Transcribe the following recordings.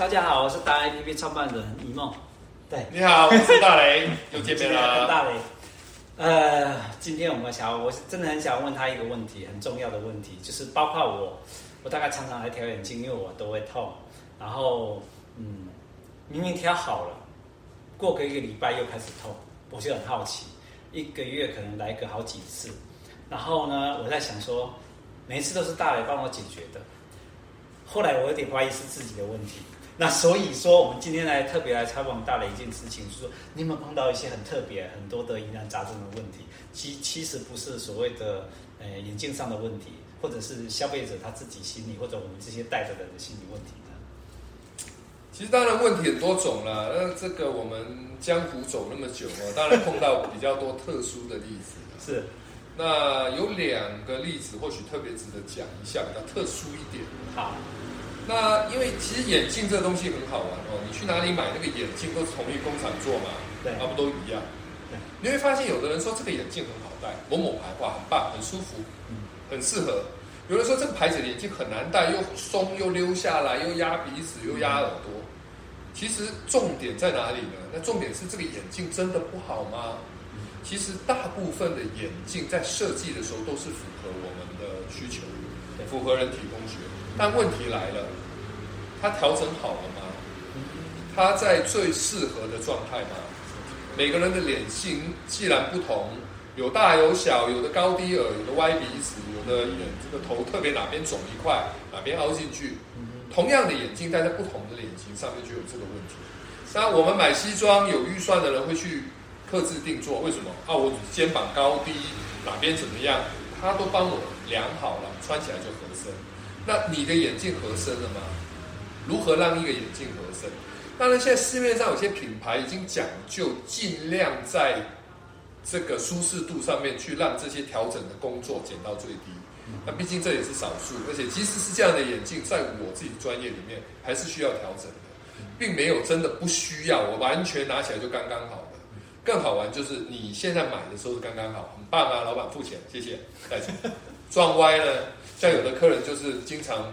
大家好，我是达人 APP 创办人一梦。对，你好，我是大雷，又见面了。大雷，呃，今天我们想要，我是真的很想问他一个问题，很重要的问题，就是包括我，我大概常常来调眼镜，因为我都会痛，然后嗯，明明调好了，过个一个礼拜又开始痛，我就很好奇，一个月可能来个好几次，然后呢，我在想说，每一次都是大雷帮我解决的，后来我有点怀疑是自己的问题。那所以说，我们今天来特别来采访大雷一件事情，就是说你有没有碰到一些很特别、很多的疑难杂症的问题？其其实不是所谓的呃眼镜上的问题，或者是消费者他自己心理，或者我们这些戴着的人的心理问题呢？其实当然问题很多种了。那这个我们江湖走那么久啊，当然碰到比较多特殊的例子。是。那有两个例子，或许特别值得讲一下，比较特殊一点。好。那因为其实眼镜这个东西很好玩哦，你去哪里买那个眼镜都是同一工厂做嘛，对，差不多一样。对，你会发现有的人说这个眼镜很好戴，某某牌哇很棒，很舒服，嗯，很适合。有人说这个牌子的眼镜很难戴，又松又溜下来，又压鼻子又压耳朵。其实重点在哪里呢？那重点是这个眼镜真的不好吗？其实大部分的眼镜在设计的时候都是符合我们的需求，符合人体工学。但问题来了，它调整好了吗？它在最适合的状态吗？每个人的脸型既然不同，有大有小，有的高低耳，有的歪鼻子，有的眼这个头特别哪边肿一块，哪边凹进去。同样的眼镜戴在不同的脸型上面就有这个问题。那我们买西装有预算的人会去特制定做，为什么？啊，我肩膀高低哪边怎么样，他都帮我量好了，穿起来就合身。那你的眼镜合身了吗？如何让一个眼镜合身？当然，现在市面上有些品牌已经讲究尽量在这个舒适度上面去让这些调整的工作减到最低。那毕竟这也是少数，而且即使是这样的眼镜，在我自己专业里面还是需要调整的，并没有真的不需要，我完全拿起来就刚刚好。更好玩就是你现在买的时候是刚刚好，很棒啊！老板付钱，谢谢。再见。撞歪了。像有的客人就是经常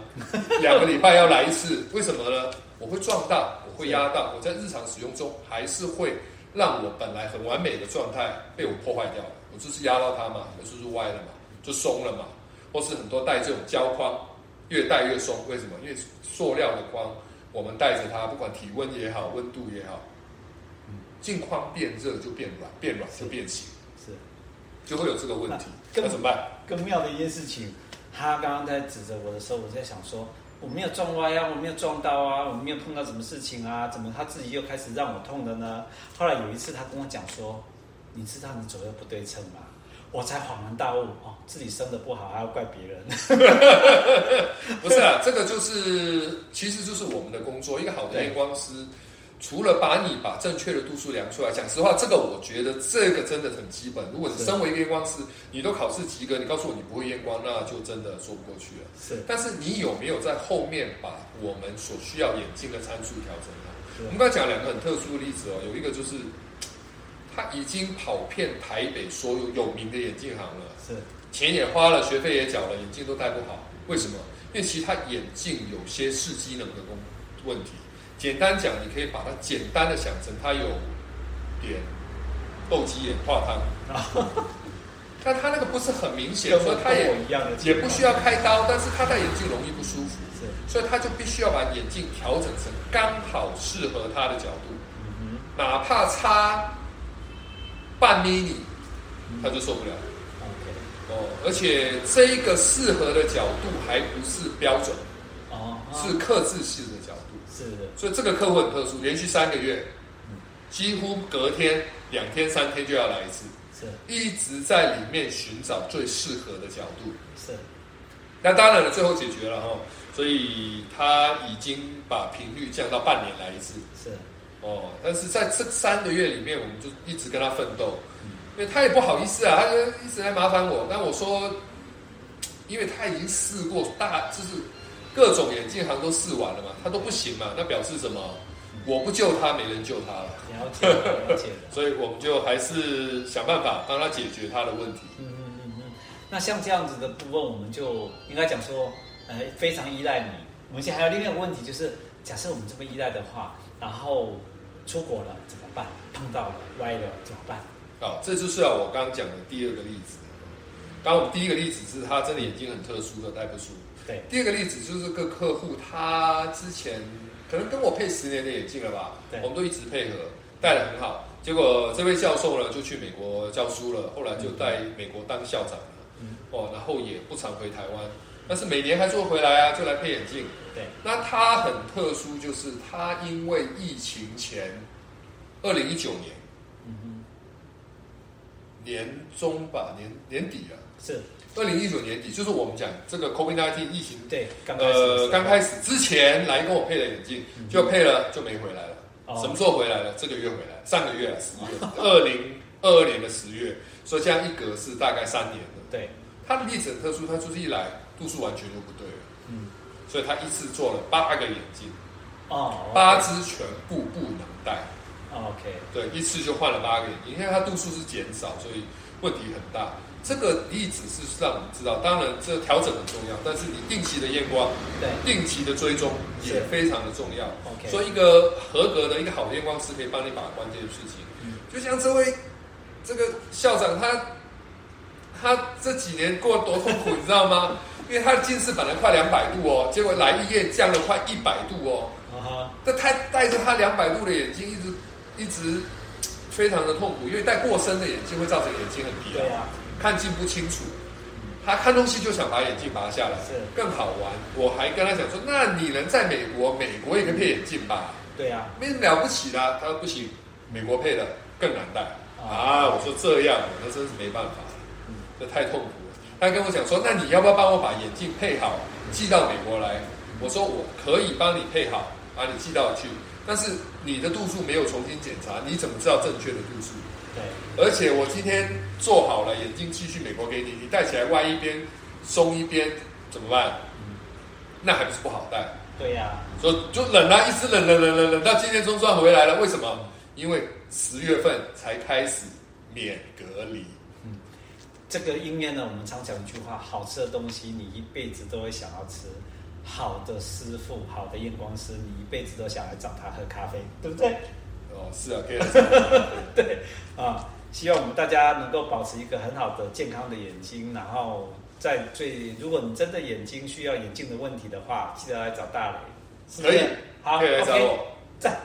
两个礼拜要来一次，为什么呢？我会撞到，我会压到，我在日常使用中还是会让我本来很完美的状态被我破坏掉了。我就是压到它嘛，我就是歪了嘛，就松了嘛。或是很多带这种胶框，越带越松，为什么？因为塑料的框，我们带着它，不管体温也好，温度也好，镜框变热就变软，变软就变形，是，就会有这个问题。那怎么办？更妙的一件事情。他刚刚在指着我的时候，我在想说，我没有撞歪啊，我没有撞到啊，我没有碰到什么事情啊，怎么他自己又开始让我痛的呢？后来有一次，他跟我讲说，你知道你左右不对称吗？我才恍然大悟，哦，自己生的不好还要怪别人。不是啊，这个就是，其实就是我们的工作，一个好的验光师。除了把你把正确的度数量出来，讲实话，这个我觉得这个真的很基本。如果你身为一个验光师，你都考试及格，你告诉我你不会验光，那就真的说不过去了。是，但是你有没有在后面把我们所需要眼镜的参数调整好？我们刚才讲两个很特殊的例子哦，有一个就是他已经跑遍台北所有有名的眼镜行了，是，钱也花了，学费也缴了，眼镜都戴不好，为什么？因为其他眼镜有些视机能的问题。简单讲，你可以把它简单的想成，它有点斗鸡眼化汤，但它那个不是很明显，所以它也也不需要开刀，但是它戴眼镜容易不舒服，所以他就必须要把眼镜调整成刚好适合他的角度，哪怕差半厘米，他就受不了。哦，而且这一个适合的角度还不是标准，哦是克制性的。是的，所以这个客户很特殊，连续三个月，几乎隔天、两天、三天就要来一次，是，一直在里面寻找最适合的角度。是，那当然了，最后解决了哈，所以他已经把频率降到半年来一次。是，哦，但是在这三个月里面，我们就一直跟他奋斗，因为他也不好意思啊，他就一直来麻烦我。那我说，因为他已经试过大，就是。各种眼镜行都试完了嘛，他都不行嘛，那表示什么？我不救他，没人救他了。了解，了解。所以我们就还是想办法帮他解决他的问题。嗯嗯嗯嗯。那像这样子的部分，我们就应该讲说，呃，非常依赖你。我们现在还有另外一个问题，就是假设我们这么依赖的话，然后出国了怎么办？碰到了歪了怎么办？好，这就是啊我刚刚讲的第二个例子。刚刚我们第一个例子是他真的眼睛很特殊的戴不出。对。第二个例子就是个客户，他之前可能跟我配十年的眼镜了吧？对。我们都一直配合，戴的很好。结果这位教授呢，就去美国教书了，后来就在美国当校长了。嗯。哦，然后也不常回台湾，但是每年还是会回来啊，就来配眼镜。对。那他很特殊，就是他因为疫情前，二零一九年，嗯哼，年中吧，年年底啊。是。二零一九年底，就是我们讲这个 COVID-19 疫情，对，呃，刚开始之前来跟我配了眼镜，嗯、就配了就没回来了。哦、什么时候回来了？这个月回来，上个月十月，二零二二年的十月，所以这样一隔是大概三年了。对，他的例子很特殊，他就是一来度数完全就不对了。嗯，所以他一次做了八个眼镜，哦，八只全部不能戴。OK，对，一次就换了八个眼睛，因为他度数是减少，所以问题很大。这个例子是让我们知道，当然这调整很重要，但是你定期的验光，对，定期的追踪也非常的重要。OK，所以一个合格的一个好的验光师可以帮你把关这件事情。嗯，就像这位这个校长，他他这几年过得多痛苦，你知道吗？因为他的近视本来快两百度哦，结果来医院降了快一百度哦。啊哈，那他戴着他两百度的眼睛，一直一直非常的痛苦，因为戴过深的眼镜会造成眼睛很疲劳。对啊。看近不清楚，他看东西就想把眼镜拔下来，是更好玩。我还跟他讲说，那你能在美国，美国也可以配眼镜吧？对呀、啊，没什么了不起的。他说不行，美国配的更难戴啊！我说这样，那真是没办法，这太痛苦了。他跟我讲说，那你要不要帮我把眼镜配好，寄到美国来？我说我可以帮你配好，把你寄到去，但是你的度数没有重新检查，你怎么知道正确的度数？对，而且我今天做好了眼镜寄去美国给你，你戴起来歪一边，松一边怎么办？嗯，那还不是不好戴？对呀、啊，所以就冷啊，一直冷冷冷冷冷到今天总算回来了。为什么？因为十月份才开始免隔离。嗯，这个应验呢我们常讲一句话：好吃的东西，你一辈子都会想要吃；好的师傅，好的验光师，你一辈子都想来找他喝咖啡，对不对？哦，是啊，可以。对啊，希望我们大家能够保持一个很好的健康的眼睛，然后在最，如果你真的眼睛需要眼镜的问题的话，记得来找大雷。可以，好，可以来找我。赞。